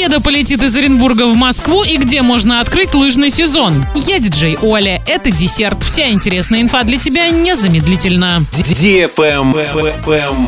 Победа полетит из Оренбурга в Москву и где можно открыть лыжный сезон. Я диджей Оля. Это десерт. Вся интересная инфа для тебя незамедлительно.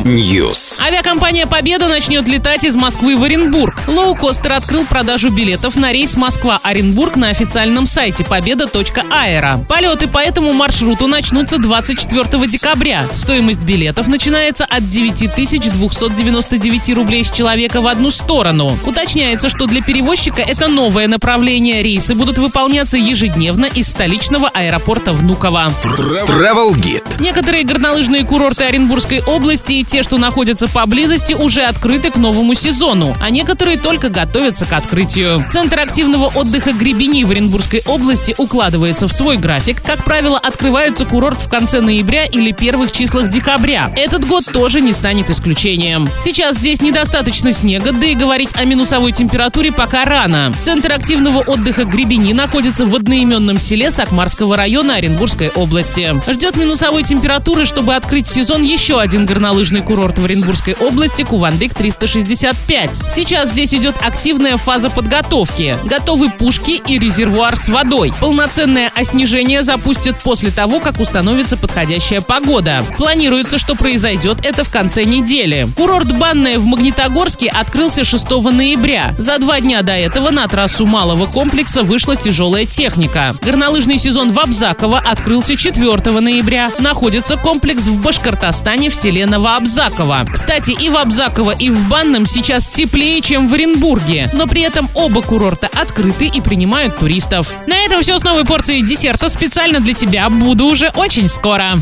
News. Авиакомпания «Победа» начнет летать из Москвы в Оренбург. Лоукостер открыл продажу билетов на рейс Москва-Оренбург на официальном сайте победа.аэро. Полеты по этому маршруту начнутся 24 декабря. Стоимость билетов начинается от 9299 рублей с человека в одну сторону. Уточняется, что для перевозчика это новое направление. Рейсы будут выполняться ежедневно из столичного аэропорта Внуково. Travel Guide. Некоторые горнолыжные курорты Оренбургской области и те, что находятся поблизости, уже открыты к новому сезону, а некоторые только готовятся к открытию. Центр активного отдыха Гребени в Оренбургской области укладывается в свой график. Как правило, открываются курорт в конце ноября или первых числах декабря. Этот год тоже не станет исключением. Сейчас здесь недостаточно снега, да и говорить о минусовой температуре пока рано. Центр активного отдыха Гребени находится в одноименном селе Сакмарского района Оренбургской области. Ждет минусовой температуры, чтобы открыть сезон еще один горнолыжный курорт в Оренбургской области Кувандык 365. Сейчас здесь идет активная фаза подготовки. Готовы пушки и резервуар с водой. Полноценное оснижение запустят после того, как установится подходящая погода. Планируется, что произойдет это в конце недели. Курорт Банная в Магнитогорске открылся 6 ноября. За два дня до этого на трассу малого комплекса вышла тяжелая техника. Горнолыжный сезон в Абзаково открылся 4 ноября. Находится комплекс в Башкортостане в селе Новоабзаково. Кстати, и в Абзаково, и в Банном сейчас теплее, чем в Оренбурге. Но при этом оба курорта открыты и принимают туристов. На этом все с новой порцией десерта специально для тебя. Буду уже очень скоро.